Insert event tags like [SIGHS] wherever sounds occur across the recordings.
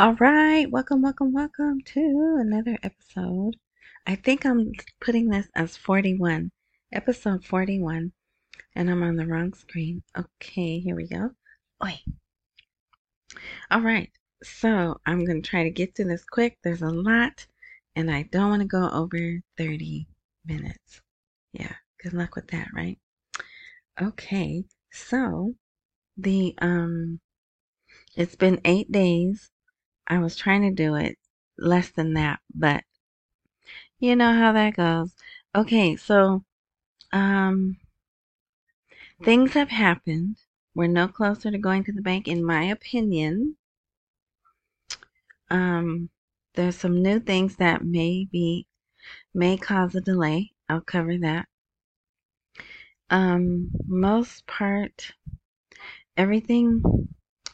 All right, welcome, welcome, welcome to another episode. I think I'm putting this as 41, episode 41, and I'm on the wrong screen. Okay, here we go. Oi. All right, so I'm going to try to get through this quick. There's a lot, and I don't want to go over 30 minutes. Yeah, good luck with that, right? Okay, so the, um, it's been eight days I was trying to do it less than that, but you know how that goes. Okay, so um things have happened. We're no closer to going to the bank in my opinion. Um there's some new things that may be may cause a delay. I'll cover that. Um most part everything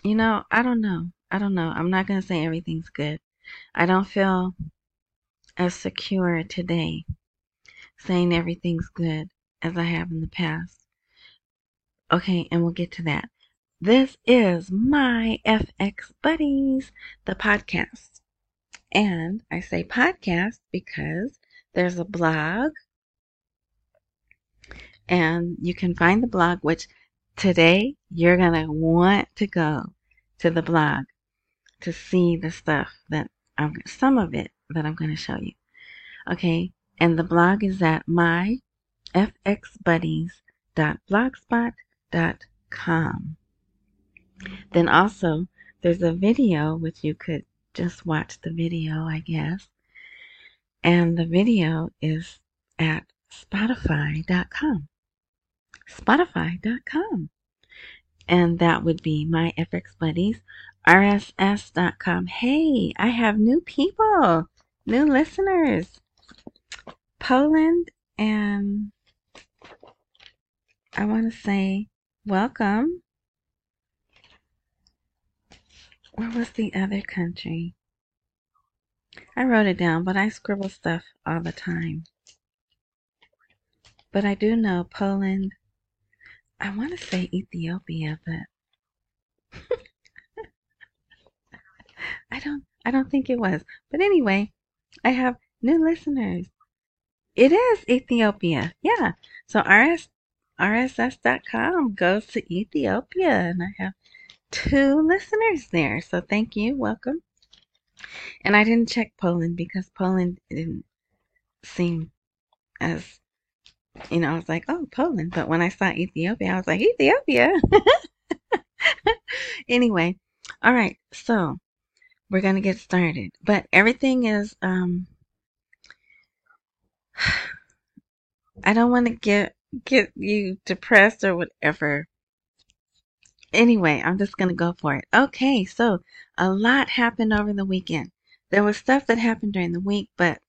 you know, I don't know. I don't know. I'm not going to say everything's good. I don't feel as secure today saying everything's good as I have in the past. Okay, and we'll get to that. This is my FX Buddies, the podcast. And I say podcast because there's a blog and you can find the blog, which today you're going to want to go to the blog to see the stuff that I'm, some of it that I'm going to show you. Okay. And the blog is at myfxbuddies.blogspot.com. Then also there's a video which you could just watch the video, I guess. And the video is at spotify.com. Spotify.com. And that would be my FX Buddies RSS.com. Hey, I have new people, new listeners. Poland and I want to say welcome. Where was the other country? I wrote it down, but I scribble stuff all the time. But I do know Poland. I want to say Ethiopia, but [LAUGHS] I don't I don't think it was. But anyway, I have new listeners. It is Ethiopia. Yeah. So RS RSS.com goes to Ethiopia and I have two listeners there. So thank you. Welcome. And I didn't check Poland because Poland didn't seem as you know, I was like, oh, Poland. But when I saw Ethiopia, I was like, Ethiopia. [LAUGHS] anyway, all right. So we're going to get started. But everything is, um, [SIGHS] I don't want to get, get you depressed or whatever. Anyway, I'm just going to go for it. Okay. So a lot happened over the weekend. There was stuff that happened during the week, but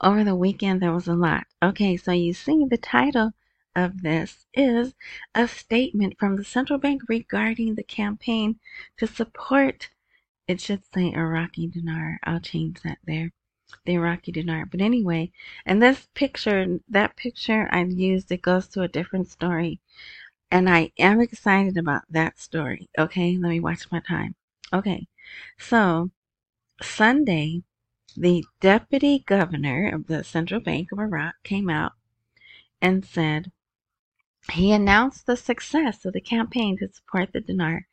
over the weekend there was a lot. Okay. So you see the title of this is a statement from the central bank regarding the campaign to support it should say Iraqi dinar. I'll change that there. The Iraqi dinar. But anyway, and this picture, that picture I've used, it goes to a different story. And I am excited about that story. Okay, let me watch my time. Okay, so Sunday, the deputy governor of the Central Bank of Iraq came out and said he announced the success of the campaign to support the dinar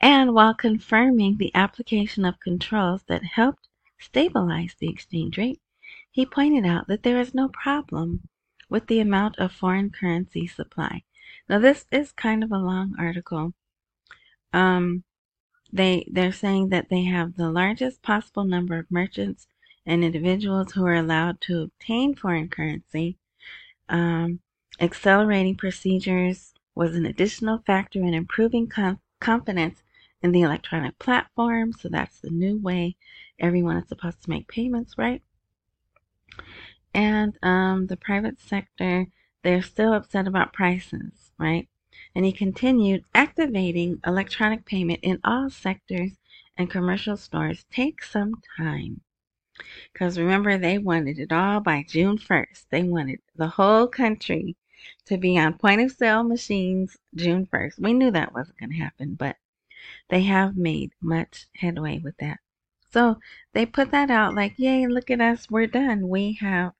and while confirming the application of controls that helped stabilize the exchange rate, he pointed out that there is no problem with the amount of foreign currency supply. Now this is kind of a long article. Um, they they're saying that they have the largest possible number of merchants and individuals who are allowed to obtain foreign currency. Um, accelerating procedures was an additional factor in improving confidence in the electronic platform. So that's the new way everyone is supposed to make payments, right? And um, the private sector, they're still upset about prices, right? And he continued activating electronic payment in all sectors and commercial stores takes some time. Because remember, they wanted it all by June 1st. They wanted the whole country to be on point of sale machines June 1st. We knew that wasn't going to happen, but they have made much headway with that. So they put that out like, yay, look at us, we're done. We have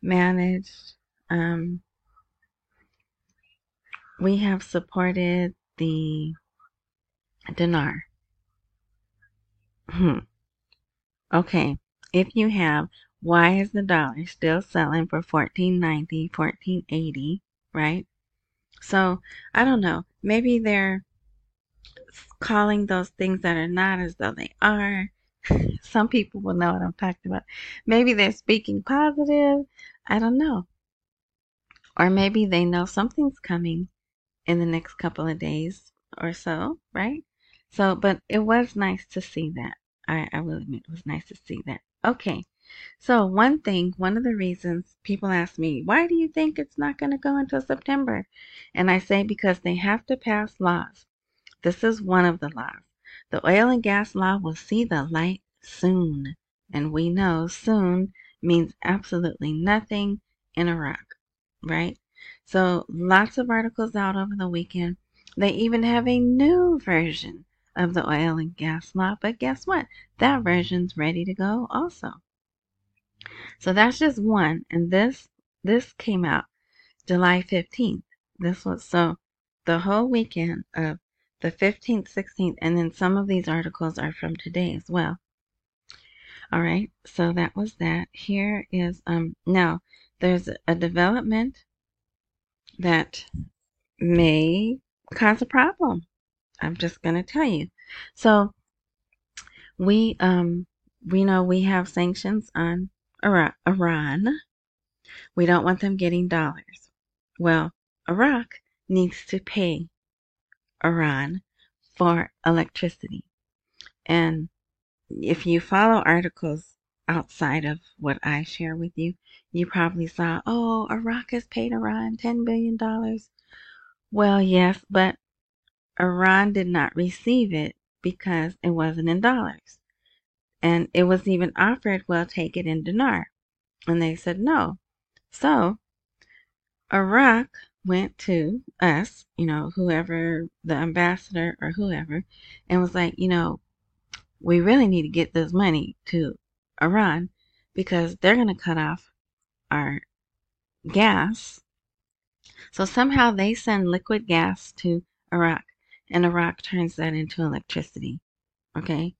managed, um, we have supported the dinar. Hmm. Okay. If you have, why is the dollar still selling for fourteen ninety, fourteen eighty, right? So I don't know. Maybe they're calling those things that are not as though they are. [LAUGHS] Some people will know what I'm talking about. Maybe they're speaking positive. I don't know. Or maybe they know something's coming in the next couple of days or so, right? So, but it was nice to see that. I, I will admit it was nice to see that. Okay. So, one thing, one of the reasons people ask me, why do you think it's not going to go until September? And I say because they have to pass laws. This is one of the laws. The oil and gas law will see the light soon. And we know soon means absolutely nothing in Iraq, right? So lots of articles out over the weekend. They even have a new version of the oil and gas law. But guess what? That version's ready to go also. So that's just one. And this this came out July 15th. This was so the whole weekend of the 15th, 16th, and then some of these articles are from today as well. All right, so that was that. Here is um now there's a development that may cause a problem. I'm just gonna tell you. So we um we know we have sanctions on Iran. We don't want them getting dollars. Well, Iraq needs to pay Iran for electricity. And if you follow articles outside of what I share with you, you probably saw, oh, Iraq has paid Iran $10 billion. Well, yes, but Iran did not receive it because it wasn't in dollars. And it was even offered, well, take it in dinar. And they said no. So Iraq went to us, you know, whoever the ambassador or whoever, and was like, you know, we really need to get this money to Iran because they're going to cut off our gas. So somehow they send liquid gas to Iraq, and Iraq turns that into electricity. Okay?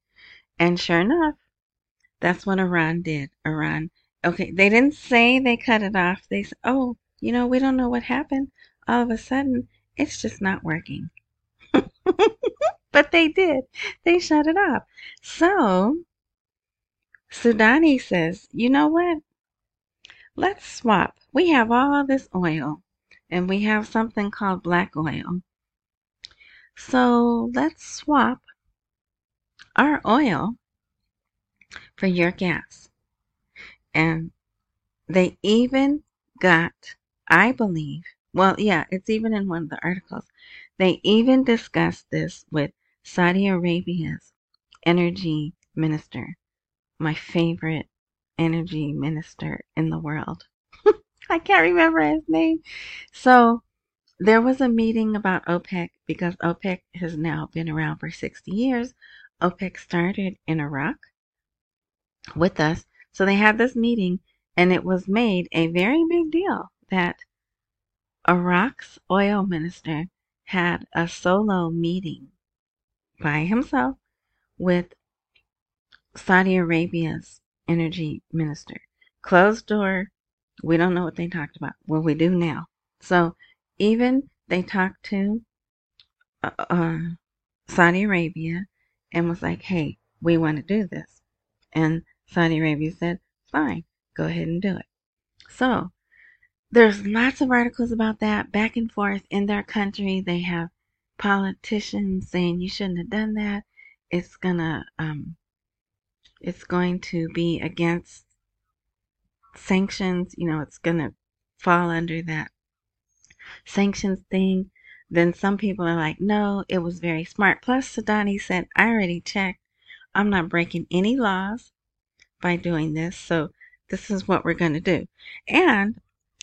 And sure enough, that's what Iran did. Iran, okay, they didn't say they cut it off. They said, oh, you know, we don't know what happened. All of a sudden, it's just not working. [LAUGHS] but they did. They shut it off. So, Sudani says, you know what? Let's swap. We have all this oil and we have something called black oil. So let's swap our oil for your gas. And they even got I believe, well, yeah, it's even in one of the articles. They even discussed this with Saudi Arabia's energy minister, my favorite energy minister in the world. [LAUGHS] I can't remember his name. So there was a meeting about OPEC because OPEC has now been around for 60 years. OPEC started in Iraq with us. So they had this meeting and it was made a very big deal that Iraq's oil minister had a solo meeting by himself with Saudi Arabia's energy minister. Closed door. We don't know what they talked about. Well, we do now. So even they talked to uh, uh, Saudi Arabia and was like, hey, we want to do this. And Saudi Arabia said, fine, go ahead and do it. So there's lots of articles about that back and forth in their country. They have politicians saying you shouldn't have done that. It's gonna um, it's going to be against sanctions. You know, it's gonna fall under that sanctions thing. Then some people are like, no, it was very smart. Plus, Sudani said, I already checked. I'm not breaking any laws by doing this. So this is what we're going to do. And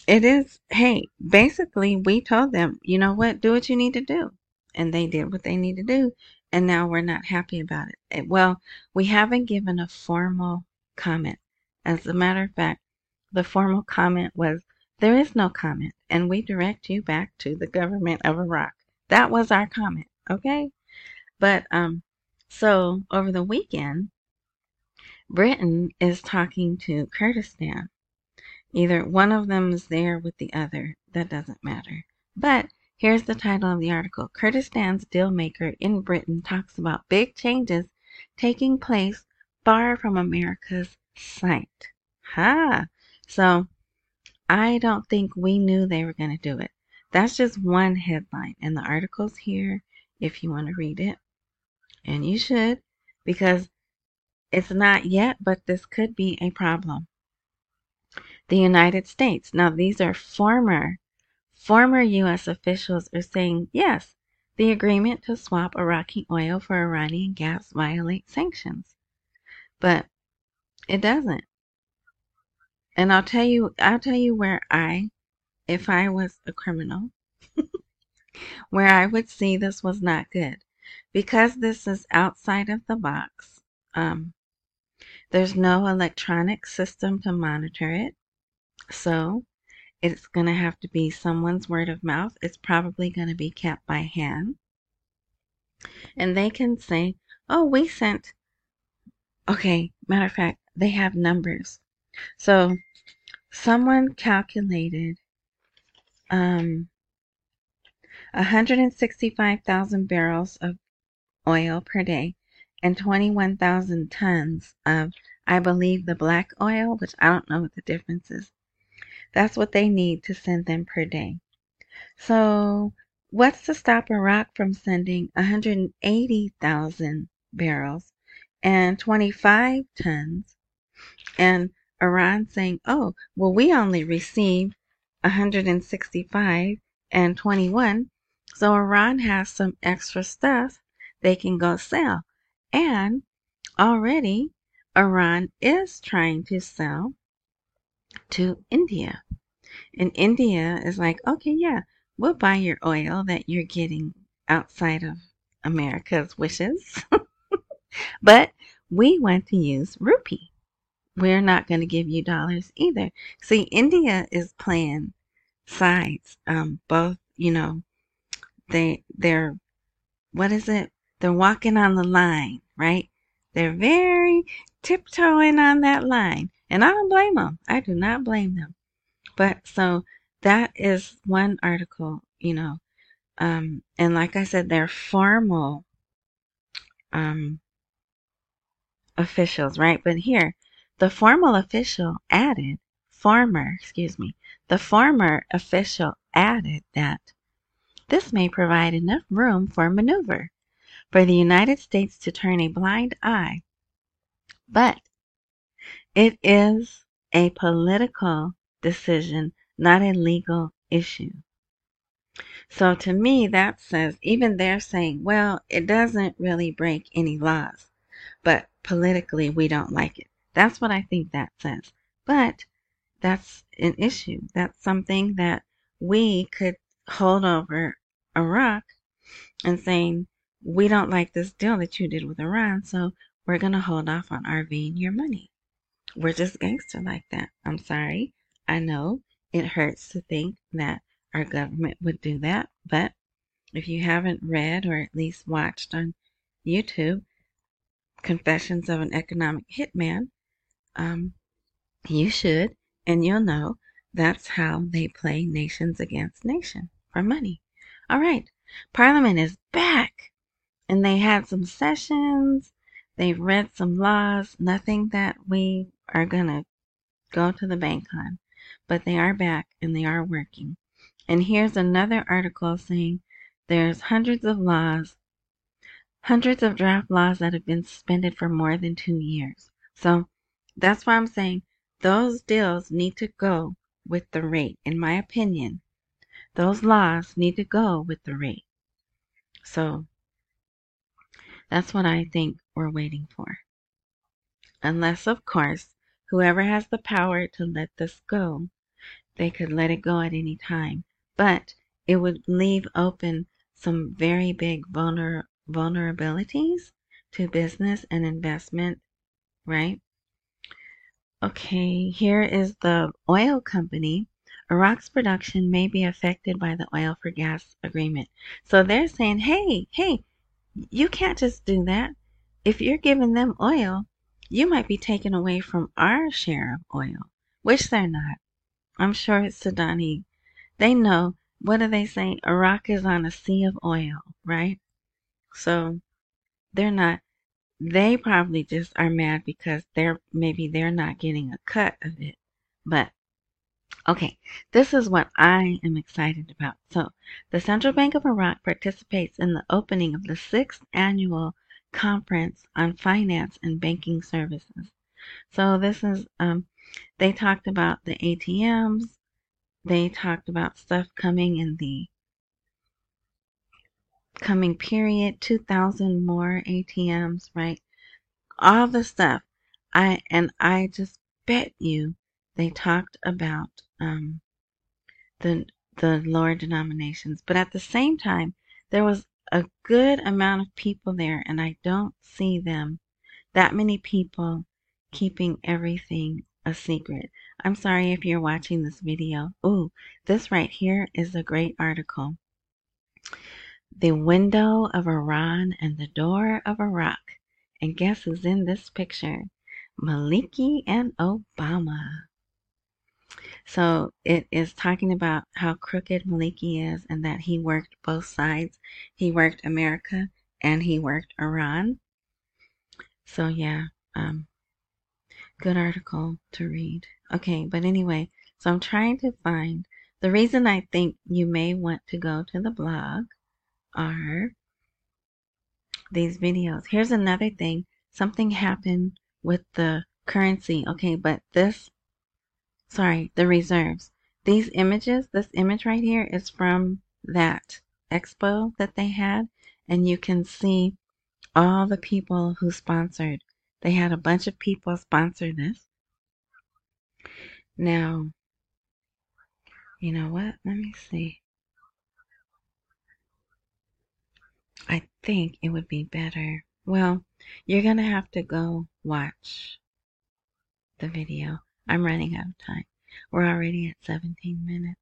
it is, hey, basically, we told them, you know what, do what you need to do. And they did what they need to do. and now we're not happy about it. it. Well, we haven't given a formal comment. As a matter of fact, the formal comment was there is no comment, and we direct you back to the government of Iraq. That was our comment, okay? But um, so over the weekend, Britain is talking to Kurdistan. Either one of them is there with the other. That doesn't matter. But here's the title of the article Kurdistan's dealmaker in Britain talks about big changes taking place far from America's sight. Ha! So I don't think we knew they were going to do it. That's just one headline. And the article's here if you want to read it. And you should, because it's not yet, but this could be a problem. The United States. Now, these are former, former U.S. officials are saying, yes, the agreement to swap Iraqi oil for Iranian gas violates sanctions. But it doesn't. And I'll tell you, I'll tell you where I, if I was a criminal, [LAUGHS] where I would see this was not good. Because this is outside of the box, um, there's no electronic system to monitor it. So it's going to have to be someone's word of mouth. It's probably going to be kept by hand. And they can say, oh, we sent, okay, matter of fact, they have numbers. So someone calculated um, 165,000 barrels of oil per day and 21,000 tons of, I believe, the black oil, which I don't know what the difference is. That's what they need to send them per day. So, what's to stop Iraq from sending 180,000 barrels and 25 tons and Iran saying, oh, well, we only received 165 and 21. So Iran has some extra stuff they can go sell. And already Iran is trying to sell to India. And India is like, okay, yeah, we'll buy your oil that you're getting outside of America's wishes. [LAUGHS] but we want to use rupee we're not going to give you dollars either. See, India is playing sides. Um, both, you know, they they're what is it? They're walking on the line, right? They're very tiptoeing on that line, and I don't blame them. I do not blame them. But so that is one article, you know, um, and like I said, they're formal um, officials, right? But here, the formal official added, former, excuse me, the former official added that this may provide enough room for maneuver for the United States to turn a blind eye. But it is a political decision, not a legal issue. So to me, that says, even they're saying, well, it doesn't really break any laws, but politically we don't like it. That's what I think that says. But that's an issue. That's something that we could hold over Iraq and saying, we don't like this deal that you did with Iran, so we're going to hold off on RVing your money. We're just gangster like that. I'm sorry. I know it hurts to think that our government would do that, but if you haven't read or at least watched on YouTube Confessions of an Economic Hitman, um, you should, and you'll know that's how they play nations against nation for money. All right, Parliament is back, and they had some sessions. They've read some laws, nothing that we are going to go to the bank on, but they are back and they are working. And here's another article saying there's hundreds of laws, hundreds of draft laws that have been suspended for more than two years. So that's why I'm saying those deals need to go with the rate, in my opinion. Those laws need to go with the rate. So that's what I think we're waiting for. Unless, of course, whoever has the power to let this go, they could let it go at any time. But it would leave open some very big vulner, vulnerabilities to business and investment, right? Okay, here is the oil company. Iraq's production may be affected by the oil for gas agreement. So they're saying, hey, hey, you can't just do that. If you're giving them oil, you might be taken away from our share of oil, which they're not. I'm sure it's Sudani. They know, what do they say? Iraq is on a sea of oil, right? So they're not they probably just are mad because they're maybe they're not getting a cut of it. But okay, this is what I am excited about. So, the Central Bank of Iraq participates in the opening of the sixth annual conference on finance and banking services. So, this is um, they talked about the ATMs. They talked about stuff coming in the coming period, 2,000 more ATMs, right? All the stuff. I and I just bet you they talked about um, the the lower denominations, but at the same time, there was a good amount of people there, and I don't see them that many people keeping everything a secret. I'm sorry if you're watching this video. Ooh, this right here is a great article. The window of Iran and the door of Iraq. And guess who's in this picture? Maliki and Obama. So it is talking about how crooked Maliki is and that he worked both sides. He worked America and he worked Iran. So yeah, um, good article to read. Okay, but anyway, so I'm trying to find the reason I think you may want to go to the blog are these videos. Here's another thing. Something happened with the currency. Okay, but this, sorry, the reserves. These images, this image right here is from that expo that they had. And you can see all the people who sponsored. They had a bunch of people sponsor this. Now, you know what? Let me see. I think it would be better. Well, you're going to have to go watch the video. I'm running out of time. We're already at 17 minutes.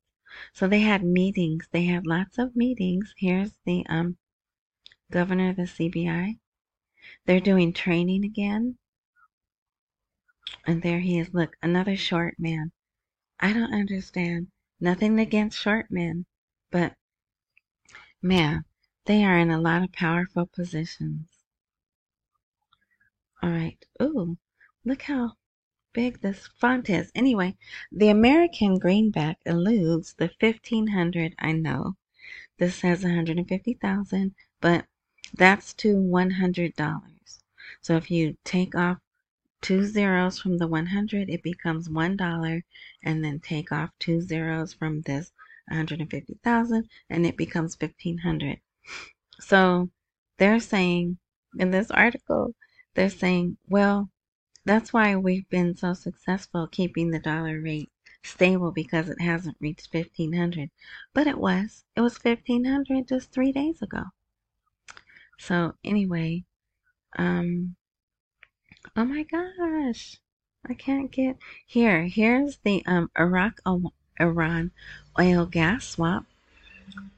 So they had meetings. They had lots of meetings. Here's the um governor of the CBI. They're doing training again. And there he is. Look, another short man. I don't understand. Nothing against short men, but man, they are in a lot of powerful positions. All right. Ooh, look how big this font is. Anyway, the American greenback eludes the 1500. I know this says 150,000, but that's to $100. So if you take off two zeros from the 100, it becomes $1 and then take off two zeros from this 150,000 and it becomes 1500. So they're saying in this article, they're saying, well, that's why we've been so successful keeping the dollar rate stable because it hasn't reached 1500. But it was. It was 1500 just 3 days ago. So anyway, um oh my gosh. I can't get here. Here's the um Iraq Iran oil gas swap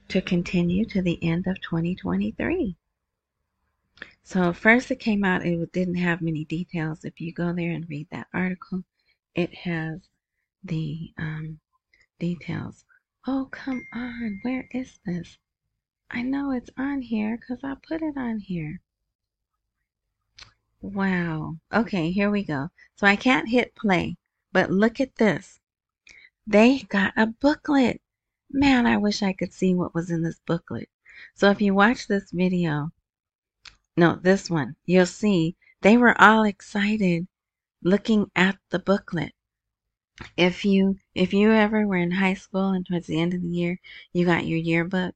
to continue to the end of 2023. So first it came out, it didn't have many details. If you go there and read that article, it has the um, details. Oh, come on. Where is this? I know it's on here because I put it on here. Wow. Okay, here we go. So I can't hit play, but look at this. They got a booklet. Man, I wish I could see what was in this booklet. So if you watch this video, no, this one, you'll see they were all excited looking at the booklet. If you if you ever were in high school and towards the end of the year you got your yearbook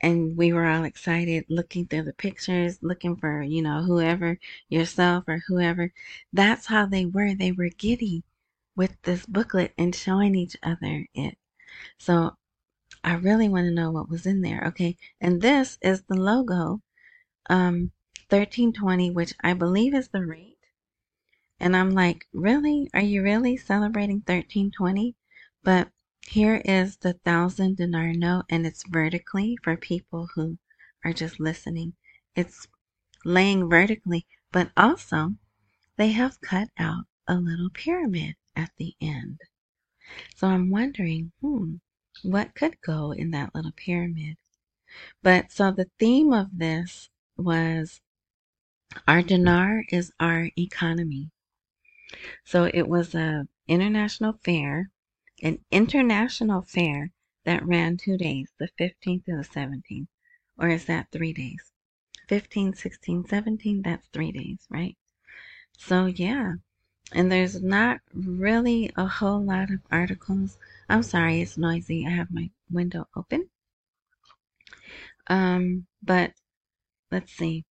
and we were all excited looking through the pictures, looking for, you know, whoever, yourself or whoever, that's how they were. They were giddy with this booklet and showing each other it. So I really want to know what was in there. Okay. And this is the logo um, 1320, which I believe is the rate. And I'm like, really? Are you really celebrating 1320? But here is the thousand dinar note, and it's vertically for people who are just listening. It's laying vertically, but also they have cut out a little pyramid at the end. So I'm wondering, hmm, what could go in that little pyramid? But so the theme of this was our dinar is our economy. So it was a international fair, an international fair that ran two days, the 15th and the 17th. Or is that three days? 15, 16, 17, that's three days, right? So yeah, and there's not really a whole lot of articles. I'm sorry, it's noisy. I have my window open. Um, but let's see.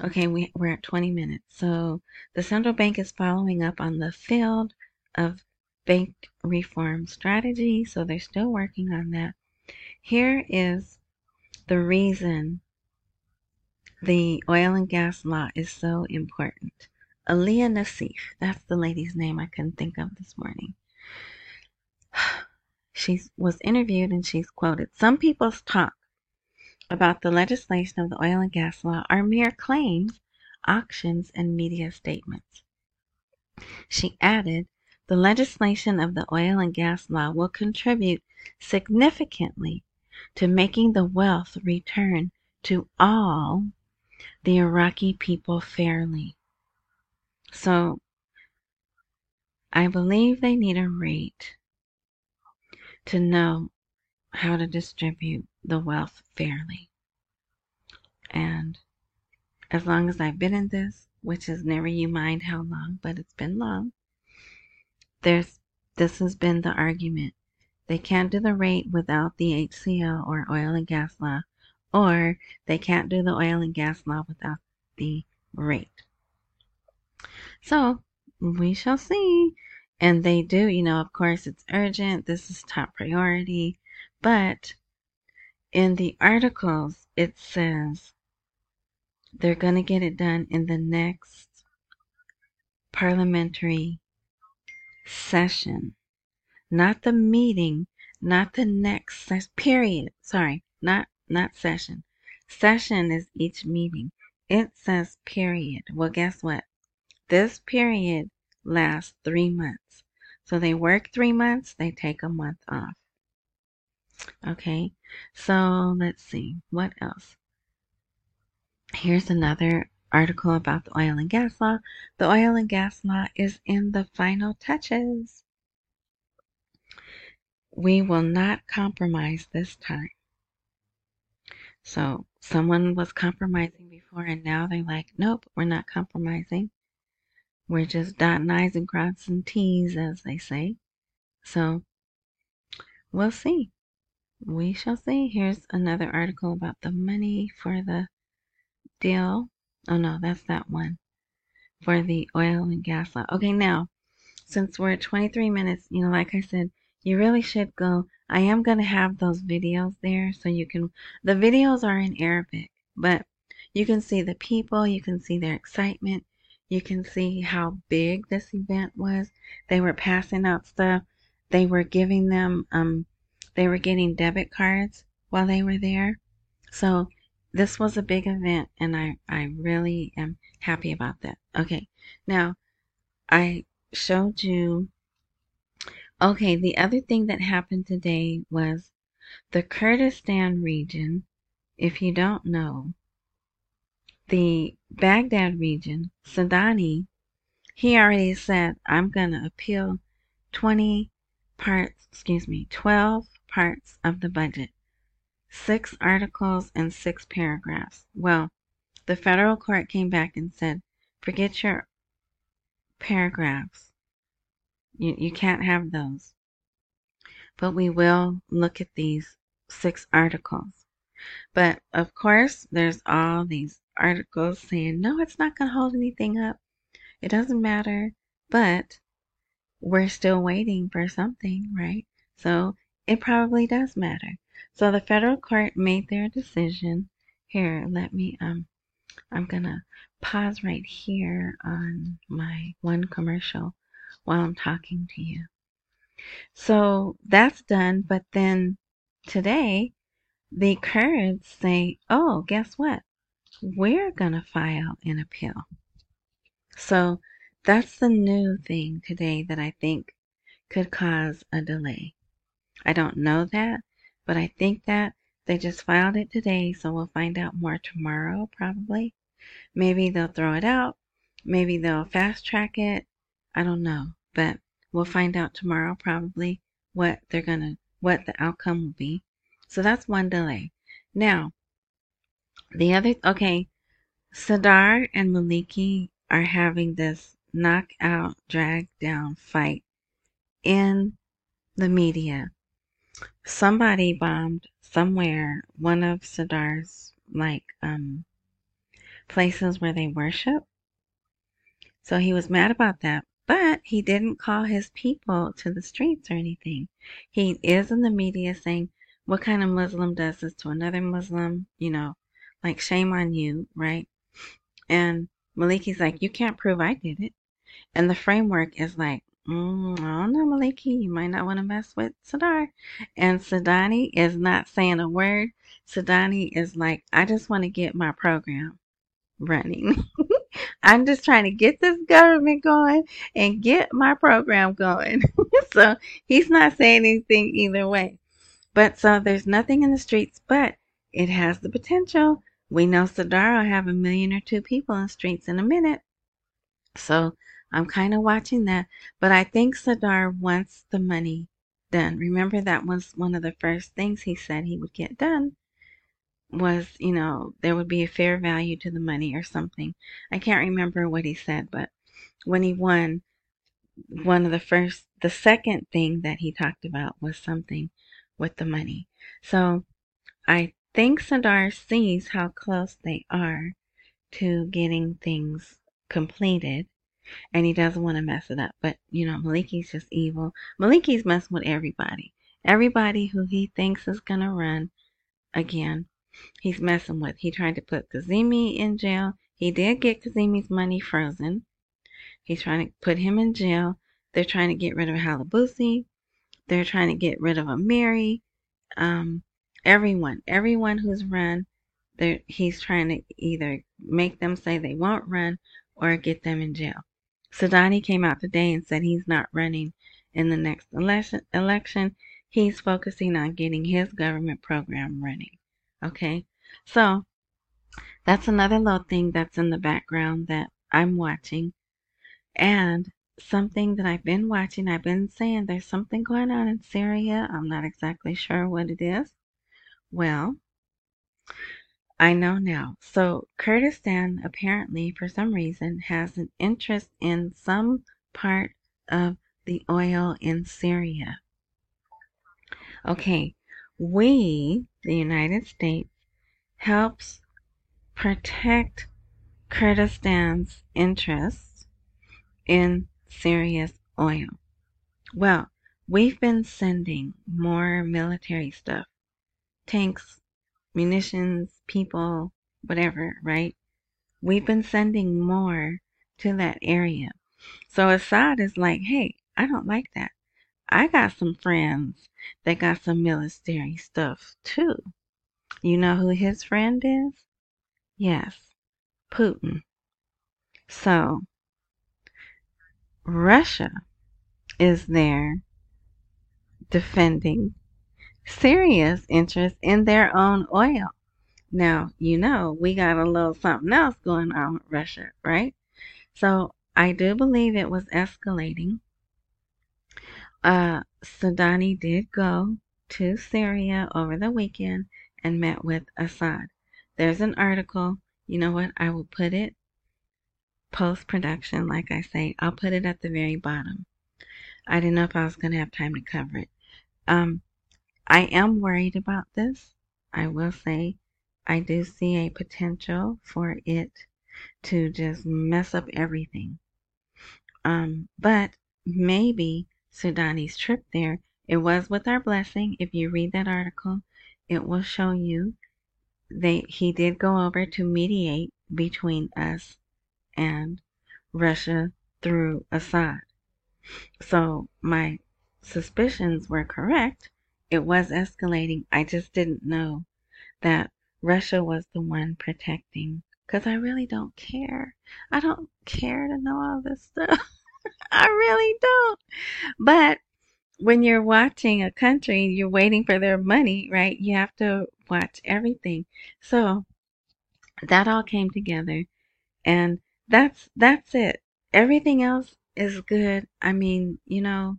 Okay, we, we're at 20 minutes. So the central bank is following up on the field of bank reform strategy. So they're still working on that. Here is the reason the oil and gas law is so important. Aliyah Nassif, that's the lady's name I couldn't think of this morning. [SIGHS] She was interviewed and she's quoted Some people's talk about the legislation of the oil and gas law are mere claims, auctions, and media statements. She added, the legislation of the oil and gas law will contribute significantly to making the wealth return to all the Iraqi people fairly. So I believe they need a rate to know how to distribute the wealth fairly. And as long as I've been in this, which is never you mind how long, but it's been long, there's this has been the argument. They can't do the rate without the HCL or oil and gas law, or they can't do the oil and gas law without the rate. So we shall see. And they do, you know, of course, it's urgent. This is top priority. But in the articles, it says they're going to get it done in the next parliamentary session. Not the meeting, not the next ses- period. Sorry, not not session. Session is each meeting. It says period. Well, guess what? This period lasts three months. So they work three months, they take a month off. Okay, so let's see, what else? Here's another article about the oil and gas law. The oil and gas law is in the final touches. We will not compromise this time. So someone was compromising before and now they're like, nope, we're not compromising. We're just dotting I's and crossing T's, as they say. So we'll see we shall see. Here's another article about the money for the deal. Oh no, that's that one for the oil and gas law. Okay, now since we're at 23 minutes, you know, like I said, you really should go. I am going to have those videos there so you can, the videos are in Arabic, but you can see the people, you can see their excitement, you can see how big this event was. They were passing out stuff, they were giving them um, they were getting debit cards while they were there. So this was a big event and I, I really am happy about that. Okay, now I showed you. Okay, the other thing that happened today was the Kurdistan region. If you don't know, the Baghdad region, Sudani, he already said, I'm going to appeal 20 parts, excuse me, 12 parts of the budget, six articles and six paragraphs. Well, the federal court came back and said, forget your paragraphs. You, you can't have those. But we will look at these six articles. But of course, there's all these articles saying, no, it's not going to hold anything up. It doesn't matter. But we're still waiting for something, right? So it probably does matter. So the federal court made their decision. Here, let me um I'm going to pause right here on my one commercial while I'm talking to you. So that's done, but then today the Kurds say, oh, guess what? We're going to file an appeal. So that's the new thing today that I think could cause a delay. I don't know that, but I think that they just filed it today, so we'll find out more tomorrow, probably. Maybe they'll throw it out. Maybe they'll fast track it. I don't know, but we'll find out tomorrow, probably, what they're gonna, what the outcome will be. So that's one delay. Now, the other, okay, Sadar and Maliki are having this knockout, drag down fight in the media. Somebody bombed somewhere one of Sadar's like um places where they worship. So he was mad about that, but he didn't call his people to the streets or anything. He is in the media saying, What kind of Muslim does this to another Muslim? You know, like shame on you, right? And Maliki's like, You can't prove I did it. And the framework is like, mm, I don't know, Maliki, you might not want to mess with Sadar. And Sudani is not saying a word. Sudani is like, I just want to get my program running. [LAUGHS] I'm just trying to get this government going and get my program going. [LAUGHS] so he's not saying anything either way. But so there's nothing in the streets, but it has the potential. We know Sadar will have a million or two people in the streets in a minute. So I'm kind of watching that, but I think Sadar wants the money done. Remember that was one of the first things he said he would get done was, you know, there would be a fair value to the money or something. I can't remember what he said, but when he won, one of the first, the second thing that he talked about was something with the money. So I think Sadar sees how close they are to getting things completed and he doesn't want to mess it up. But you know, Maliki's just evil. Maliki's messing with everybody. Everybody who he thinks is gonna run again, he's messing with. He tried to put Kazemi in jail. He did get Kazemi's money frozen. He's trying to put him in jail. They're trying to get rid of Halabusi. They're trying to get rid of Amiri. Um, everyone, everyone who's run, he's trying to either make them say they won't run or get them in jail. Sudani came out today and said he's not running in the next election. election. He's focusing on getting his government program running. Okay, so that's another little thing that's in the background that I'm watching. And something that I've been watching, I've been saying there's something going on in Syria. I'm not exactly sure what it is. Well, I know now. So Kurdistan apparently, for some reason, has an interest in some part of the oil in Syria. Okay, we, the United States, helps protect Kurdistan's interests in Syria's oil. Well, we've been sending more military stuff, tanks, munitions, people, whatever, right? We've been sending more to that area. So Assad is like, hey, I don't like that. I got some friends that got some military stuff too. You know who his friend is? Yes, Putin. So, Russia is there defending Syria's interest in their own oil. Now, you know, we got a little something else going on with Russia, right? So I do believe it was escalating. Uh, Sudani did go to Syria over the weekend and met with Assad. There's an article. You know what? I will put it post production, like I say. I'll put it at the very bottom. I didn't know if I was going to have time to cover it. Um, I am worried about this. I will say I do see a potential for it to just mess up everything. Um, but maybe Sudani's trip there, it was with our blessing. If you read that article, it will show you they he did go over to mediate between us and Russia through Assad. So my suspicions were correct. It was escalating. I just didn't know that Russia was the one protecting because I really don't care. I don't care to know all this stuff. [LAUGHS] I really don't. But when you're watching a country, you're waiting for their money, right? You have to watch everything. So that all came together and that's that's it. Everything else is good. I mean, you know,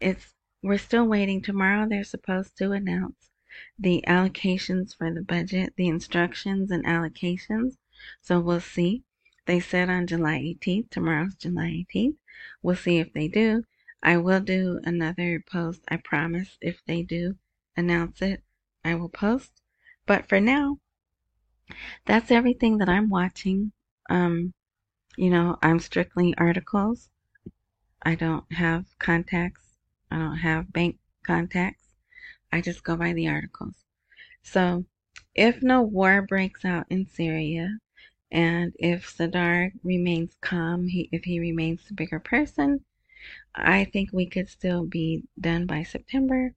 it's we're still waiting. Tomorrow they're supposed to announce the allocations for the budget, the instructions and allocations. So we'll see. They said on July 18th. Tomorrow's July 18th. We'll see if they do. I will do another post. I promise if they do announce it, I will post. But for now, that's everything that I'm watching. Um, you know, I'm strictly articles. I don't have contacts. I don't have bank contacts. I just go by the articles. So, if no war breaks out in Syria, and if Sadr remains calm, he, if he remains the bigger person, I think we could still be done by September.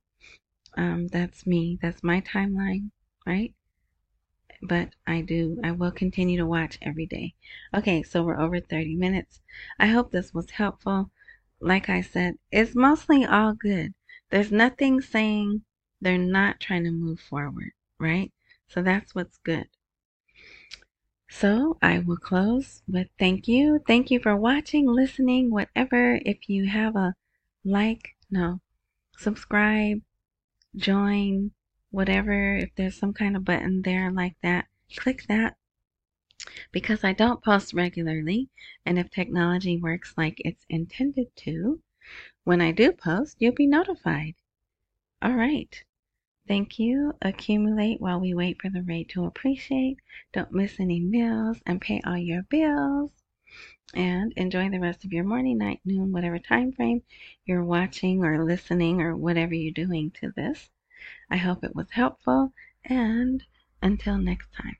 Um, that's me. That's my timeline, right? But I do, I will continue to watch every day. Okay, so we're over 30 minutes. I hope this was helpful. Like I said, it's mostly all good. There's nothing saying they're not trying to move forward, right? So that's what's good. So I will close with thank you. Thank you for watching, listening, whatever. If you have a like, no, subscribe, join, whatever. If there's some kind of button there like that, click that. Because I don't post regularly, and if technology works like it's intended to, when I do post, you'll be notified. All right. Thank you. Accumulate while we wait for the rate to appreciate. Don't miss any meals and pay all your bills. And enjoy the rest of your morning, night, noon, whatever time frame you're watching or listening or whatever you're doing to this. I hope it was helpful. And until next time.